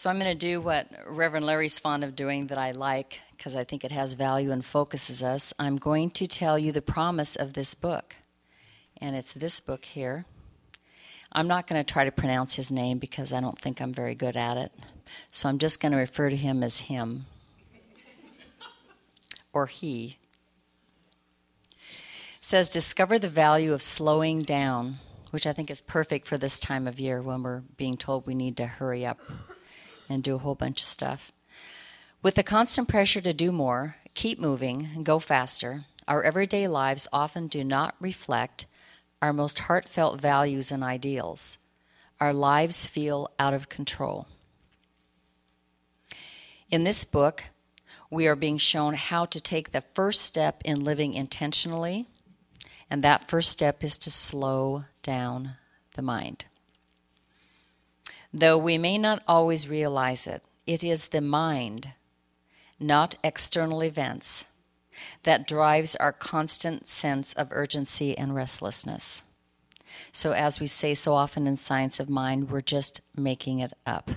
So I'm going to do what Reverend Larry's fond of doing that I like because I think it has value and focuses us. I'm going to tell you the promise of this book. And it's this book here. I'm not going to try to pronounce his name because I don't think I'm very good at it. So I'm just going to refer to him as him or he. It says discover the value of slowing down, which I think is perfect for this time of year when we're being told we need to hurry up and do a whole bunch of stuff. With the constant pressure to do more, keep moving, and go faster, our everyday lives often do not reflect our most heartfelt values and ideals. Our lives feel out of control. In this book, we are being shown how to take the first step in living intentionally, and that first step is to slow down the mind. Though we may not always realize it, it is the mind, not external events, that drives our constant sense of urgency and restlessness. So, as we say so often in Science of Mind, we're just making it up.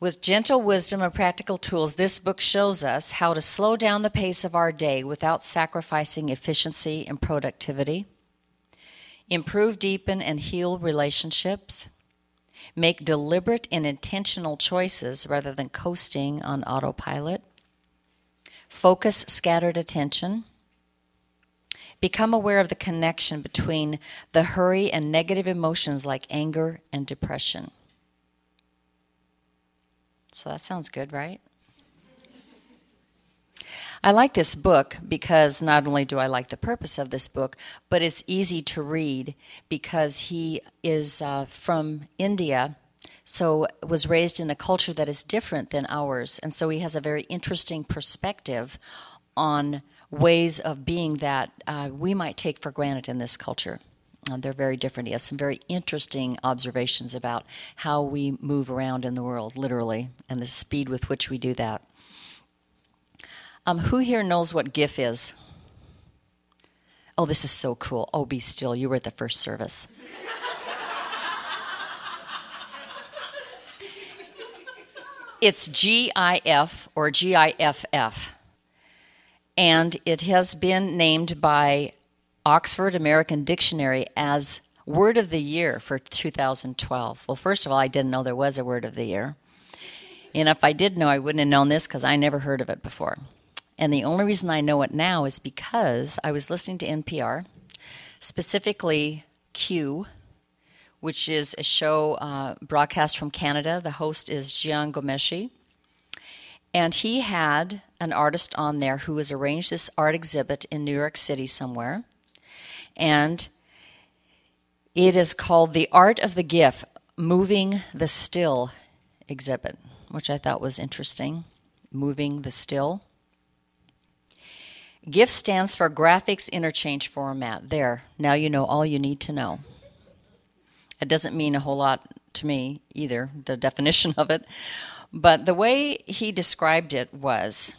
With gentle wisdom and practical tools, this book shows us how to slow down the pace of our day without sacrificing efficiency and productivity improve, deepen, and heal relationships, make deliberate and intentional choices rather than coasting on autopilot, focus scattered attention, become aware of the connection between the hurry and negative emotions like anger and depression. So that sounds good, right? I like this book because not only do I like the purpose of this book, but it's easy to read because he is uh, from India, so was raised in a culture that is different than ours, and so he has a very interesting perspective on ways of being that uh, we might take for granted in this culture. Uh, they're very different. He has some very interesting observations about how we move around in the world, literally, and the speed with which we do that. Um, who here knows what GIF is? Oh, this is so cool. Oh, be still. You were at the first service. it's GIF or GIFF. And it has been named by Oxford American Dictionary as Word of the Year for 2012. Well, first of all, I didn't know there was a Word of the Year. And if I did know, I wouldn't have known this because I never heard of it before. And the only reason I know it now is because I was listening to NPR, specifically Q, which is a show uh, broadcast from Canada. The host is Jian Ghomeshi. And he had an artist on there who has arranged this art exhibit in New York City somewhere. And it is called The Art of the GIF Moving the Still exhibit, which I thought was interesting. Moving the Still. GIF stands for Graphics Interchange Format. There, now you know all you need to know. It doesn't mean a whole lot to me either, the definition of it. But the way he described it was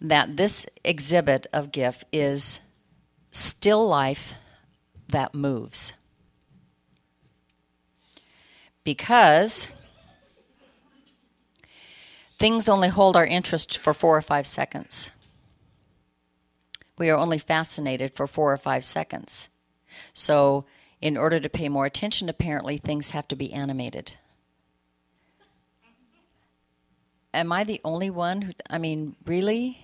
that this exhibit of GIF is still life that moves. Because things only hold our interest for four or five seconds we are only fascinated for four or five seconds. So, in order to pay more attention, apparently things have to be animated. Am I the only one who, I mean, really?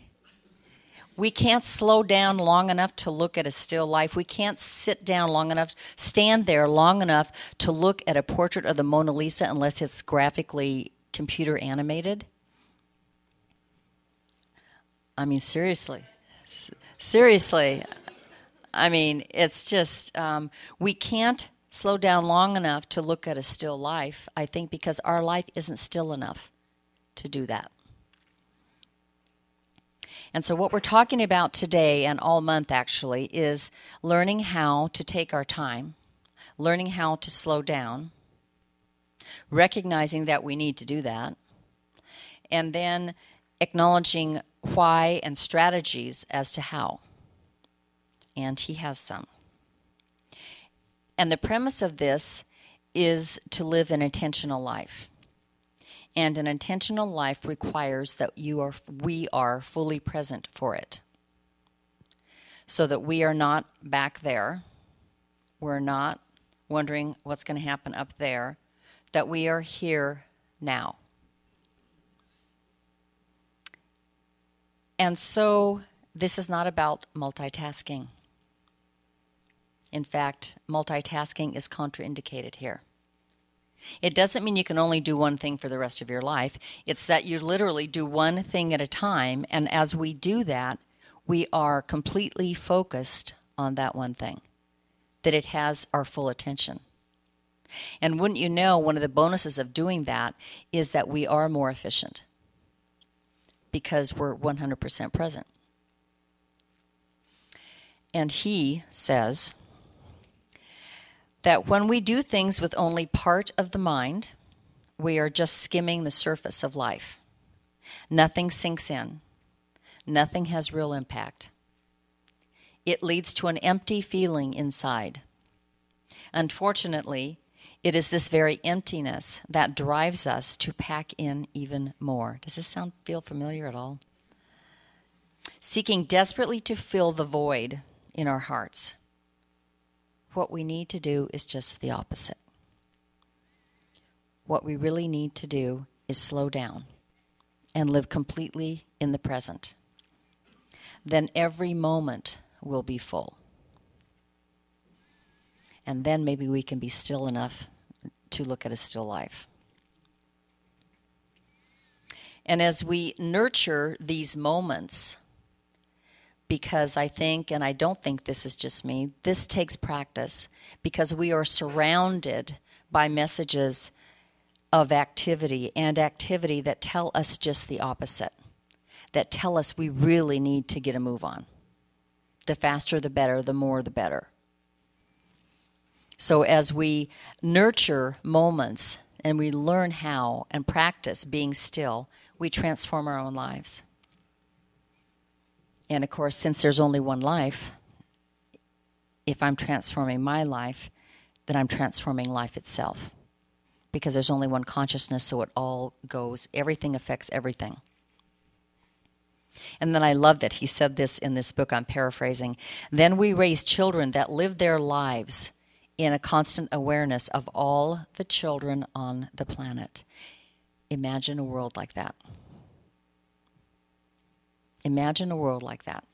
We can't slow down long enough to look at a still life. We can't sit down long enough, stand there long enough to look at a portrait of the Mona Lisa unless it's graphically computer animated. I mean, seriously. Seriously. I mean, it's just, um, we can't slow down long enough to look at a still life, I think, because our life isn't still enough to do that. And so, what we're talking about today and all month actually is learning how to take our time, learning how to slow down, recognizing that we need to do that, and then acknowledging why and strategies as to how. And he has some. And the premise of this is to live an intentional life. And an intentional life requires that you are we are fully present for it. So that we are not back there. We're not wondering what's going to happen up there, that we are here now. And so this is not about multitasking. In fact, multitasking is contraindicated here. It doesn't mean you can only do one thing for the rest of your life. It's that you literally do one thing at a time. And as we do that, we are completely focused on that one thing, that it has our full attention. And wouldn't you know, one of the bonuses of doing that is that we are more efficient because we're 100% present. And he says that when we do things with only part of the mind, we are just skimming the surface of life. Nothing sinks in, nothing has real impact. It leads to an empty feeling inside. Unfortunately, it is this very emptiness that drives us to pack in even more. Does this sound feel familiar at all? Seeking desperately to fill the void in our hearts. What we need to do is just the opposite. What we really need to do is slow down and live completely in the present. Then every moment will be full and then maybe we can be still enough to look at a still life. And as we nurture these moments, because I think, and I don't think this is just me, this takes practice because we are surrounded by messages of activity and activity that tell us just the opposite, that tell us we really need to get a move on. The faster, the better, the more, the better. So as we nurture moments and we learn how and practice being still, we transform our own lives. And of course, since there's only one life, if I'm transforming my life, then I'm transforming life itself. Because there's only one consciousness, so it all goes, everything affects everything. And then I love that he said this in this book I'm paraphrasing. Then we raise children that live their lives in a constant awareness of all the children on the planet. Imagine a world like that. Imagine a world like that.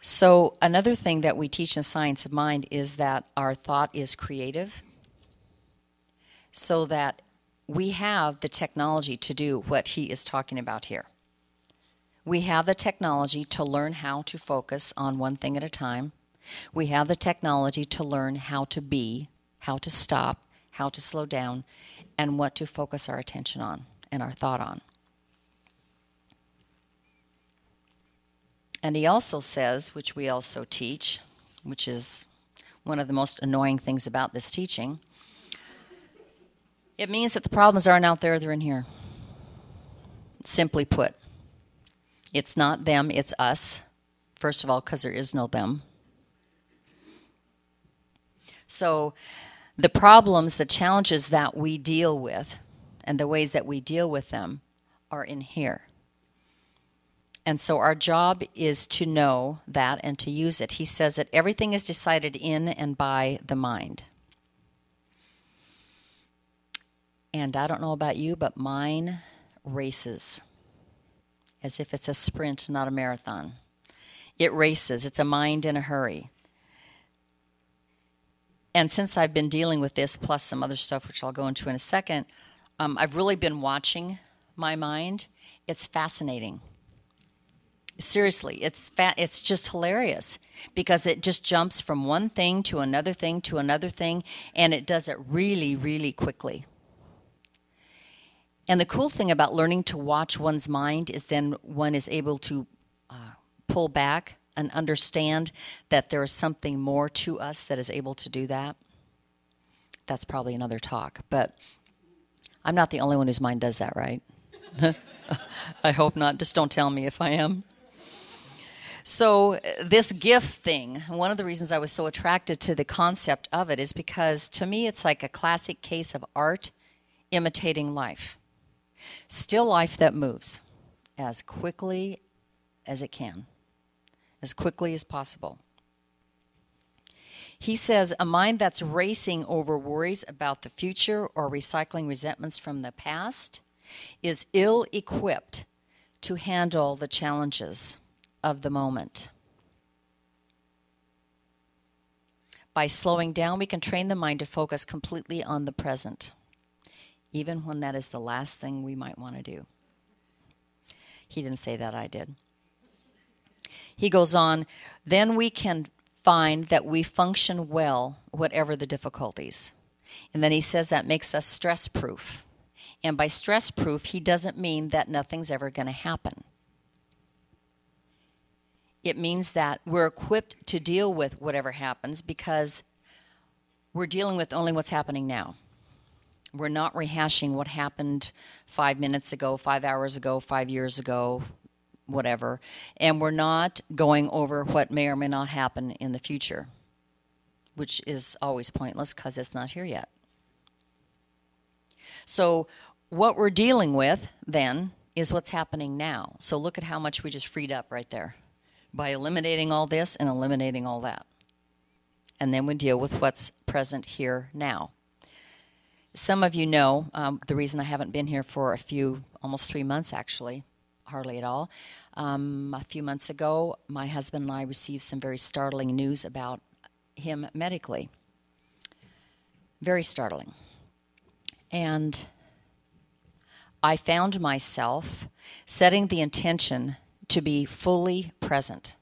So, another thing that we teach in Science of Mind is that our thought is creative, so that we have the technology to do what he is talking about here. We have the technology to learn how to focus on one thing at a time. We have the technology to learn how to be, how to stop, how to slow down, and what to focus our attention on and our thought on. And he also says, which we also teach, which is one of the most annoying things about this teaching, it means that the problems aren't out there, they're in here. Simply put, it's not them, it's us. First of all, because there is no them. So, the problems, the challenges that we deal with, and the ways that we deal with them are in here. And so, our job is to know that and to use it. He says that everything is decided in and by the mind. And I don't know about you, but mine races as if it's a sprint, not a marathon. It races, it's a mind in a hurry. And since I've been dealing with this, plus some other stuff, which I'll go into in a second, um, I've really been watching my mind. It's fascinating. Seriously, it's fa- it's just hilarious because it just jumps from one thing to another thing to another thing, and it does it really, really quickly. And the cool thing about learning to watch one's mind is then one is able to uh, pull back and understand that there is something more to us that is able to do that. That's probably another talk, but I'm not the only one whose mind does that, right? I hope not. Just don't tell me if I am. So, uh, this gift thing, one of the reasons I was so attracted to the concept of it is because to me it's like a classic case of art imitating life. Still life that moves as quickly as it can, as quickly as possible. He says a mind that's racing over worries about the future or recycling resentments from the past is ill equipped to handle the challenges of the moment. By slowing down, we can train the mind to focus completely on the present, even when that is the last thing we might want to do. He didn't say that, I did. He goes on, then we can find that we function well, whatever the difficulties. And then he says that makes us stress proof. And by stress proof, he doesn't mean that nothing's ever going to happen. It means that we're equipped to deal with whatever happens because we're dealing with only what's happening now. We're not rehashing what happened five minutes ago, five hours ago, five years ago, whatever, and we're not going over what may or may not happen in the future, which is always pointless because it's not here yet. So, what we're dealing with then is what's happening now. So, look at how much we just freed up right there by eliminating all this and eliminating all that. And then we deal with what's present here now. Some of you know um, the reason I haven't been here for a few, almost three months actually, hardly at all. Um, a few months ago, my husband and I received some very startling news about him medically. Very startling. And I found myself setting the intention to be fully present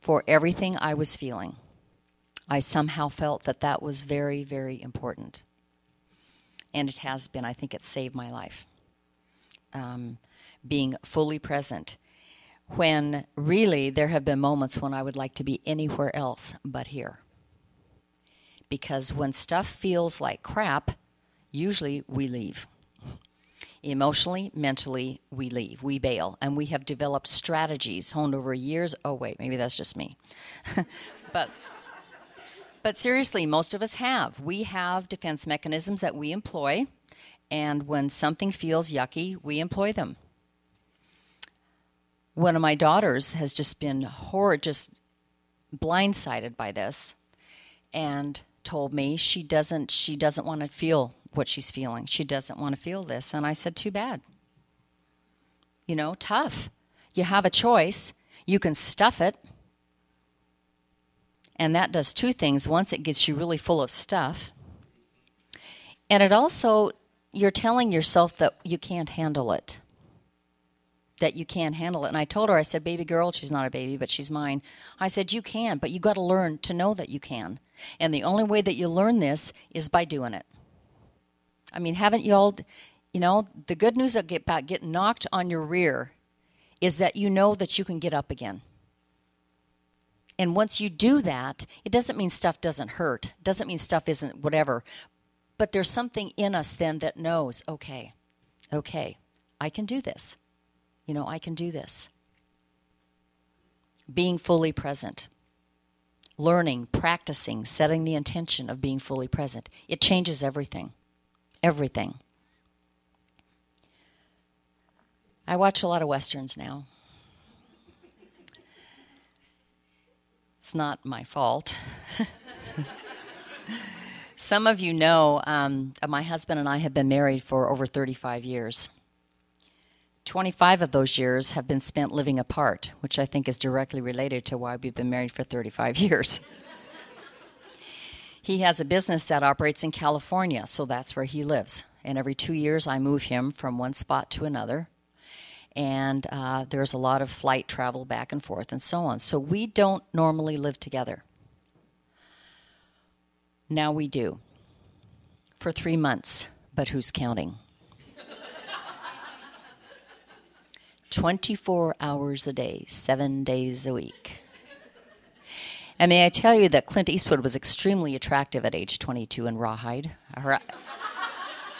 for everything I was feeling. I somehow felt that that was very, very important. And it has been. I think it saved my life. Um, being fully present when really there have been moments when I would like to be anywhere else but here. Because when stuff feels like crap, usually we leave. Emotionally, mentally, we leave, we bail, and we have developed strategies honed over years. Oh, wait, maybe that's just me. but but seriously, most of us have. We have defense mechanisms that we employ, and when something feels yucky, we employ them one of my daughters has just been horrid, just blindsided by this, and told me she doesn't she doesn't want to feel what she's feeling. She doesn't want to feel this, and I said, "Too bad." You know, tough. You have a choice. You can stuff it. And that does two things. Once it gets you really full of stuff. And it also, you're telling yourself that you can't handle it that you can't handle it. And I told her, I said, baby girl, she's not a baby, but she's mine. I said, you can, but you got to learn to know that you can. And the only way that you learn this is by doing it. I mean, haven't you all, you know, the good news about getting knocked on your rear is that you know that you can get up again. And once you do that, it doesn't mean stuff doesn't hurt, it doesn't mean stuff isn't whatever. But there's something in us then that knows, okay, okay, I can do this. You know, I can do this. Being fully present, learning, practicing, setting the intention of being fully present. It changes everything. Everything. I watch a lot of westerns now. It's not my fault. Some of you know um, my husband and I have been married for over 35 years. 25 of those years have been spent living apart, which I think is directly related to why we've been married for 35 years. he has a business that operates in California, so that's where he lives. And every two years, I move him from one spot to another. And uh, there's a lot of flight travel back and forth and so on. So we don't normally live together. Now we do for three months, but who's counting? 24 hours a day, seven days a week. And may I tell you that Clint Eastwood was extremely attractive at age 22 in Rawhide,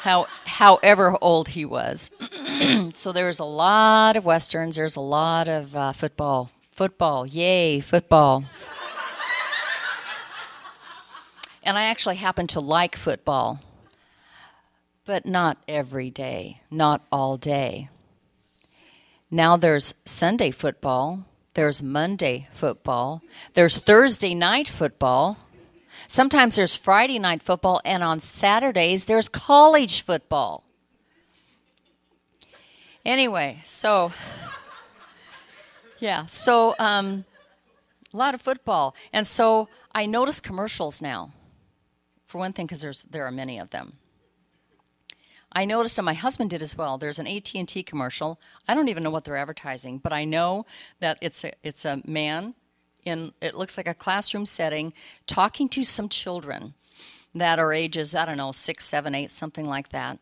how, however old he was. so there's a lot of westerns, there's a lot of uh, football Football. Yay, football. and I actually happen to like football, but not every day, not all day. Now there's Sunday football, there's Monday football, there's Thursday night football, sometimes there's Friday night football, and on Saturdays there's college football. Anyway, so yeah, so um, a lot of football, and so I notice commercials now. For one thing, because there's there are many of them. I noticed, and my husband did as well. There's an AT and T commercial. I don't even know what they're advertising, but I know that it's a, it's a man in it looks like a classroom setting talking to some children that are ages I don't know six, seven, eight, something like that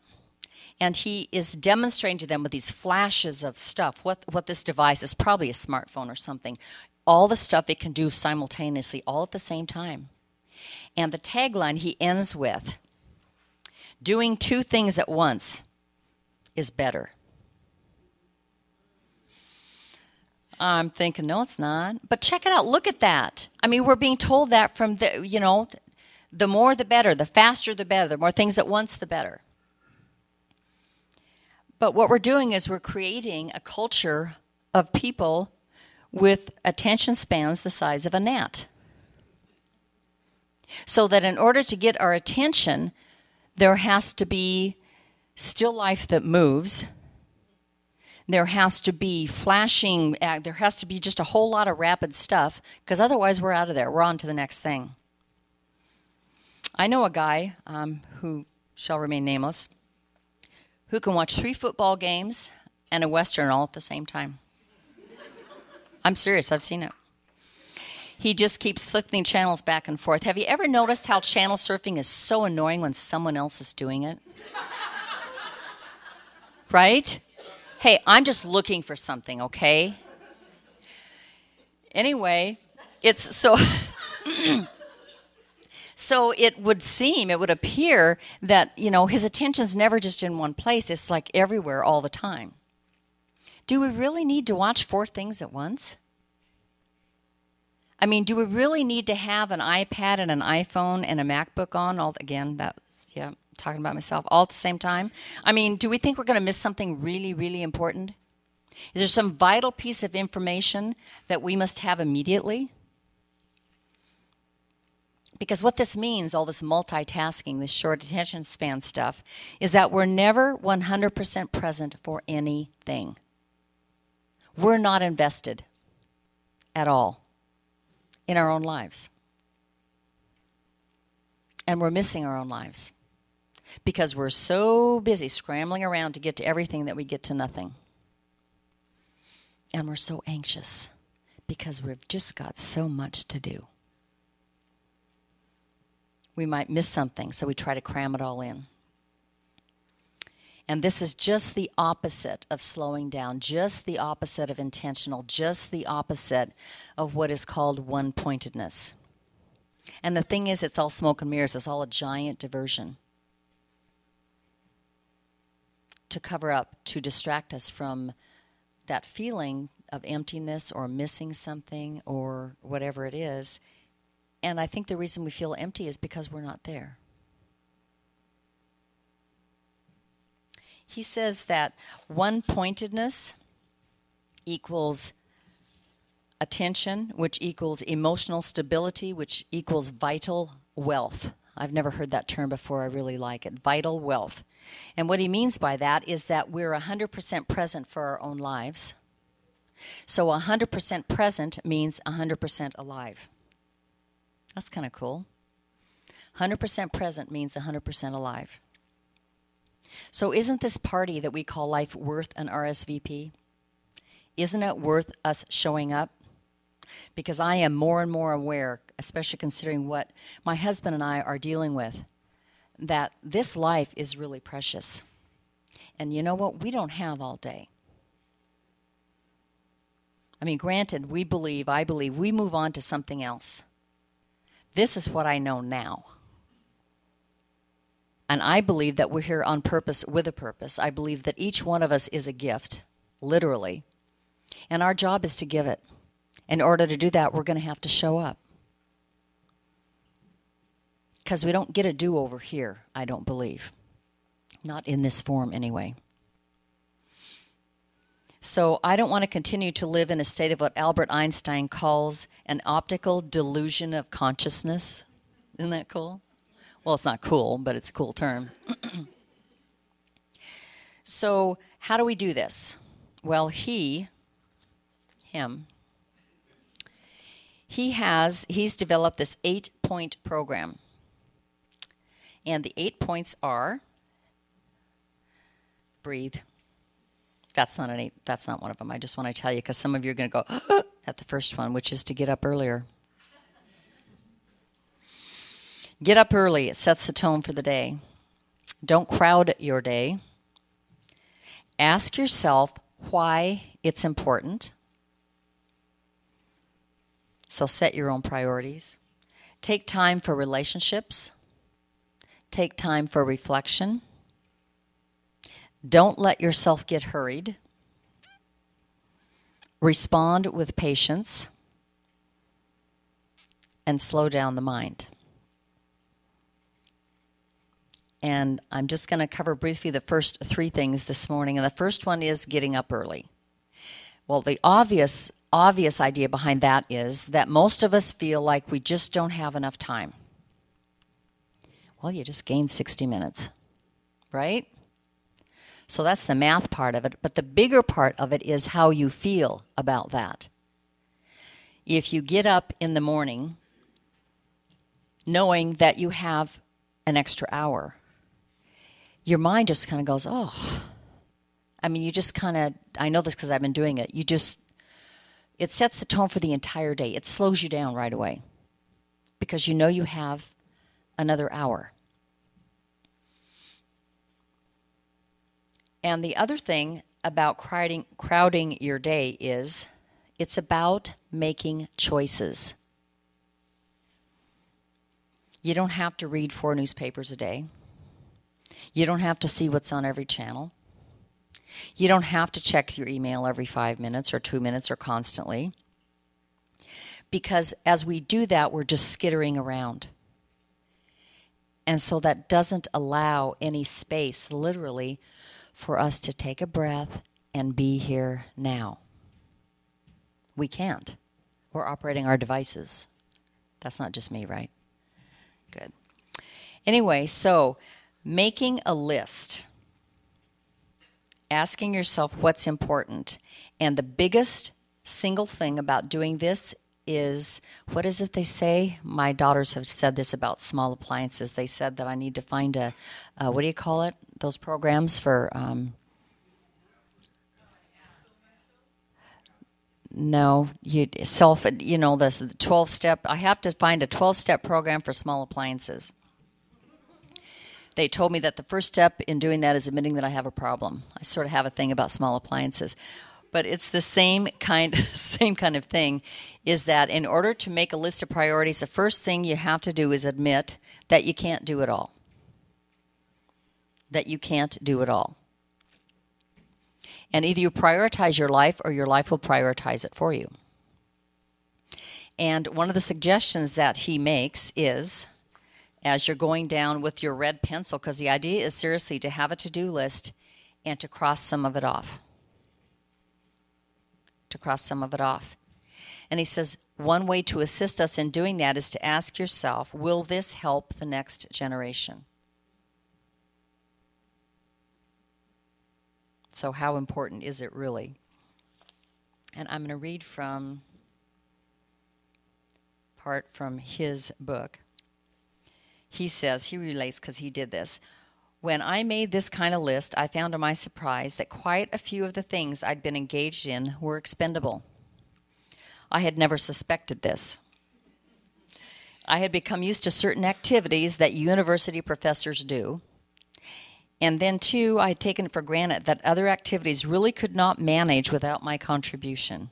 and he is demonstrating to them with these flashes of stuff what, what this device is probably a smartphone or something all the stuff it can do simultaneously all at the same time. And the tagline he ends with doing two things at once is better. I'm thinking no it's not. But check it out. Look at that. I mean we're being told that from the you know the more the better the faster the better the more things at once the better but what we're doing is we're creating a culture of people with attention spans the size of a gnat. So that in order to get our attention, there has to be still life that moves. There has to be flashing, uh, there has to be just a whole lot of rapid stuff, because otherwise we're out of there. We're on to the next thing. I know a guy um, who shall remain nameless who can watch three football games and a Western all at the same time. I'm serious, I've seen it. He just keeps flipping channels back and forth. Have you ever noticed how channel surfing is so annoying when someone else is doing it? right? Hey, I'm just looking for something, okay? Anyway, it's so So it would seem, it would appear that, you know, his attention's never just in one place, it's like everywhere all the time. Do we really need to watch four things at once? I mean, do we really need to have an iPad and an iPhone and a MacBook on all again, that's yeah, talking about myself all at the same time? I mean, do we think we're going to miss something really really important? Is there some vital piece of information that we must have immediately? Because what this means, all this multitasking, this short attention span stuff, is that we're never 100% present for anything. We're not invested at all in our own lives. And we're missing our own lives because we're so busy scrambling around to get to everything that we get to nothing. And we're so anxious because we've just got so much to do we might miss something, so we try to cram it all in. And this is just the opposite of slowing down, just the opposite of intentional, just the opposite of what is called one pointedness. And the thing is, it's all smoke and mirrors, it's all a giant diversion to cover up, to distract us from that feeling of emptiness or missing something or whatever it is and I think the reason we feel empty is because we're not there. He says that one pointedness equals attention, which equals emotional stability, which equals vital wealth. I've never heard that term before. I really like it. Vital wealth. And what he means by that is that we're 100% present for our own lives. So 100% present means 100% alive. That's kind of cool. 100% present means 100% alive. So, isn't this party that we call life worth an RSVP? Isn't it worth us showing up? Because I am more and more aware, especially considering what my husband and I are dealing with, that this life is really precious. And you know what? We don't have all day. I mean, granted, we believe, I believe, we move on to something else. This is what I know now. And I believe that we're here on purpose with a purpose. I believe that each one of us is a gift, literally. And our job is to give it In order to do that, we're going to have to show up. Because we don't get a do over here, I don't believe. Not in this form, anyway. So I don't want to continue to live in a state of what Albert Einstein calls an optical delusion of consciousness. Isn't that cool? Well, it's not cool, but it's a cool term. so, how do we do this? Well, he, him, he has, he's developed this eight point program. And the eight points are breathe. That's not an eight, that's not one of them. I just want to tell you because some of you are going to go at the first one, which is to get up earlier. Get up early, it sets the tone for the day. Don't crowd your day. Ask yourself why it's important. So set your own priorities. Take time for relationships. Take time for reflection. Don't let yourself get hurried. Respond with patience. And slow down the mind. And I'm just going to cover briefly the first three things this morning. And the first one is getting up early. Well, the obvious obvious idea behind that is that most of us feel like we just don't have enough time. Well, you just gained 60 minutes, right? So that's the math part of it. But the bigger part of it is how you feel about that. If you get up in the morning knowing that you have an extra hour, your mind just kind of goes, oh. I mean, you just kind of, I know this because I've been doing it. You just, it sets the tone for the entire day. It slows you down right away because you know you have another hour. And the other thing about crowding, crowding your day is it's about making choices. You don't have to read four newspapers a day. You don't have to see what's on every channel. You don't have to check your email every five minutes or two minutes or constantly. Because as we do that, we're just skittering around. And so that doesn't allow any space, literally, for us to take a breath and be here now. We can't. We're operating our devices. That's not just me, right? Good. Anyway, so making a list, asking yourself what's important. And the biggest single thing about doing this is what is it they say? My daughters have said this about small appliances. They said that I need to find a, uh, what do you call it? Those programs for. Um, no, you self, you know, this 12 step. I have to find a 12 step program for small appliances. They told me that the first step in doing that is admitting that I have a problem. I sort of have a thing about small appliances. But it's the same kind same kind of thing is that in order to make a list of priorities, the first thing you have to do is admit that you can't do it all. That you can't do it all. And either you prioritize your life or your life will prioritize it for you. And one of the suggestions that he makes is as you're going down with your red pencil, because the idea is seriously to have a to do list and to cross some of it off. To cross some of it off. And he says, one way to assist us in doing that is to ask yourself, will this help the next generation? So, how important is it really? And I'm going to read from part from his book he says, he relates because he did this. When I made this kind of list, I found to my surprise that quite a few of the things I'd been engaged in were expendable. I had never suspected this. I had become used to certain activities that university professors do. And then, too, I had taken for granted that other activities really could not manage without my contribution.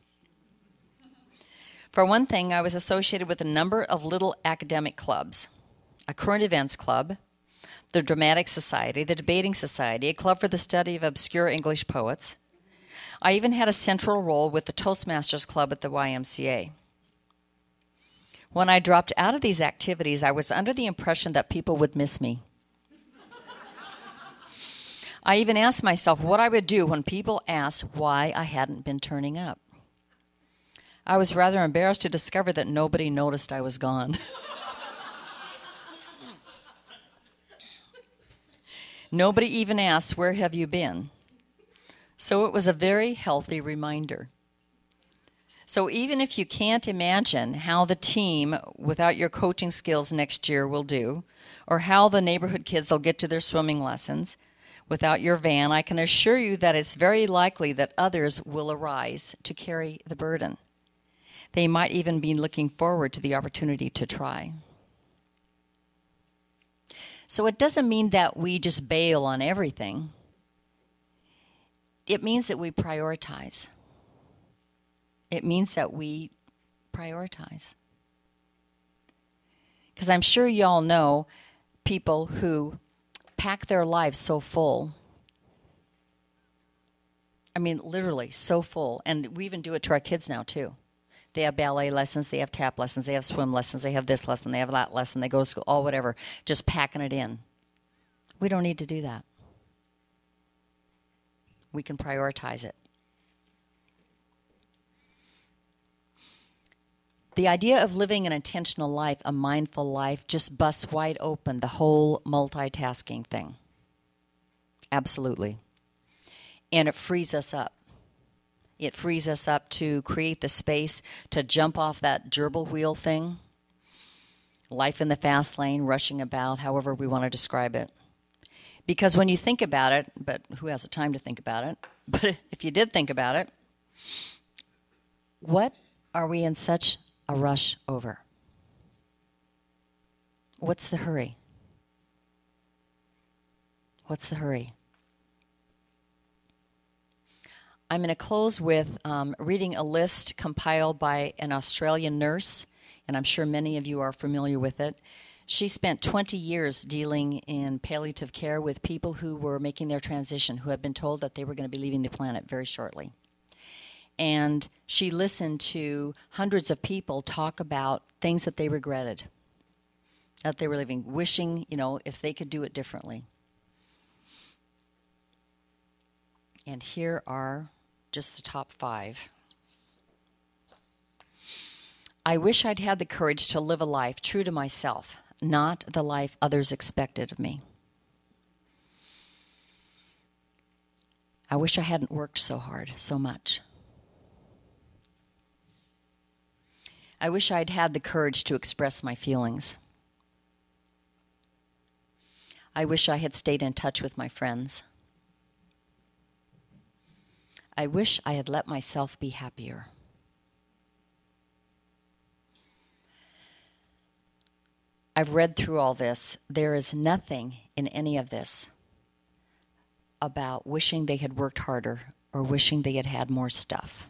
For one thing, I was associated with a number of little academic clubs a current events club, the Dramatic Society, the Debating Society, a club for the study of obscure English poets. I even had a central role with the Toastmasters Club at the YMCA. When I dropped out of these activities, I was under the impression that people would miss me. I even asked myself what I would do when people asked why I hadn't been turning up. I was rather embarrassed to discover that nobody noticed I was gone. nobody even asked, Where have you been? So it was a very healthy reminder. So even if you can't imagine how the team without your coaching skills next year will do, or how the neighborhood kids will get to their swimming lessons without your van, I can assure you that it's very likely that others will arise to carry the burden. They might even be looking forward to the opportunity to try. So it doesn't mean that we just bail on everything. It means that we prioritize. It means that we prioritize. Because I'm sure y'all know people who pack their lives so full. I mean, literally so full. And we even do it to our kids now, too. They have ballet lessons, they have tap lessons, they have swim lessons, they have this lesson, they have that lesson, they go to school, all whatever, just packing it in. We don't need to do that. We can prioritize it. The idea of living an intentional life, a mindful life, just busts wide open the whole multitasking thing. Absolutely. And it frees us up. It frees us up to create the space to jump off that gerbil wheel thing, life in the fast lane, rushing about, however we want to describe it. Because when you think about it, but who has the time to think about it? But if you did think about it, what are we in such a rush over? What's the hurry? What's the hurry? I'm going to close with um, reading a list compiled by an Australian nurse, and I'm sure many of you are familiar with it. She spent 20 years dealing in palliative care with people who were making their transition, who had been told that they were going to be leaving the planet very shortly and she listened to hundreds of people talk about things that they regretted, that they were living, wishing, you know, if they could do it differently. And here are just the top five. I wish I'd had the courage to live a life true to myself, not the life others expected of me. I wish I hadn't worked so hard, so much. I wish I'd had the courage to express my feelings. I wish I had stayed in touch with my friends. I wish I had let myself be happier. I've read through all this. There is nothing in any of this about wishing they had worked harder or wishing they had had more stuff.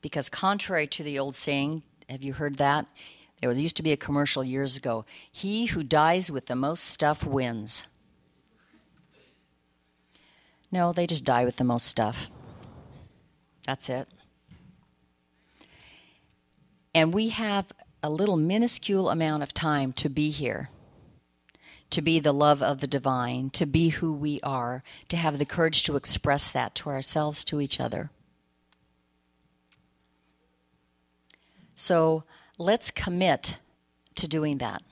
Because, contrary to the old saying, have you heard that? There was used to be a commercial years ago He who dies with the most stuff wins. No, they just die with the most stuff. That's it. And we have a little minuscule amount of time to be here, to be the love of the divine, to be who we are, to have the courage to express that to ourselves, to each other. So let's commit to doing that.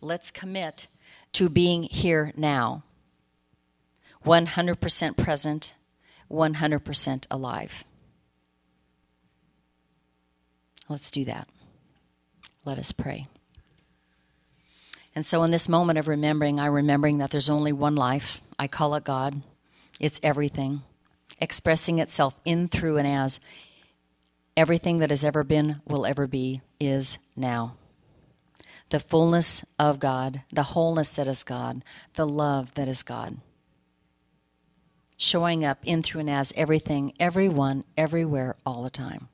Let's commit to being here now. 100% present, 100% alive. Let's do that. Let us pray. And so, in this moment of remembering, I'm remembering that there's only one life. I call it God. It's everything, expressing itself in, through, and as Everything that has ever been, will ever be, is now. The fullness of God, the wholeness that is God, the love that is God. Showing up in, through, and as everything, everyone, everywhere, all the time.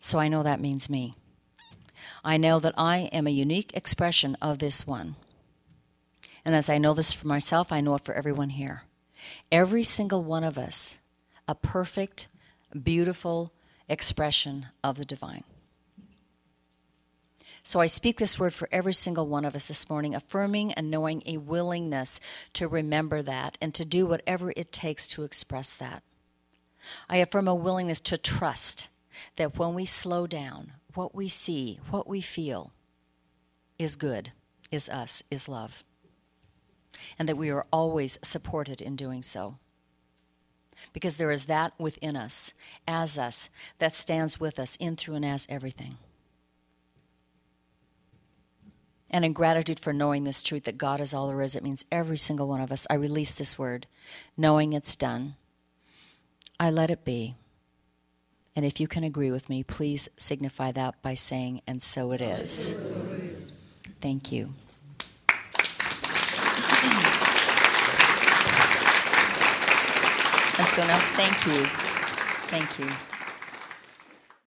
So I know that means me. I know that I am a unique expression of this one. And as I know this for myself, I know it for everyone here. Every single one of us, a perfect, beautiful expression of the divine. So I speak this word for every single one of us this morning, affirming and knowing a willingness to remember that and to do whatever it takes to express that. I affirm a willingness to trust that when we slow down, what we see, what we feel is good, is us, is love. And that we are always supported in doing so. Because there is that within us, as us, that stands with us in, through, and as everything. And in gratitude for knowing this truth that God is all there is, it means every single one of us, I release this word, knowing it's done. I let it be. And if you can agree with me, please signify that by saying, and so it is. Thank you. And so now, thank you. Thank you.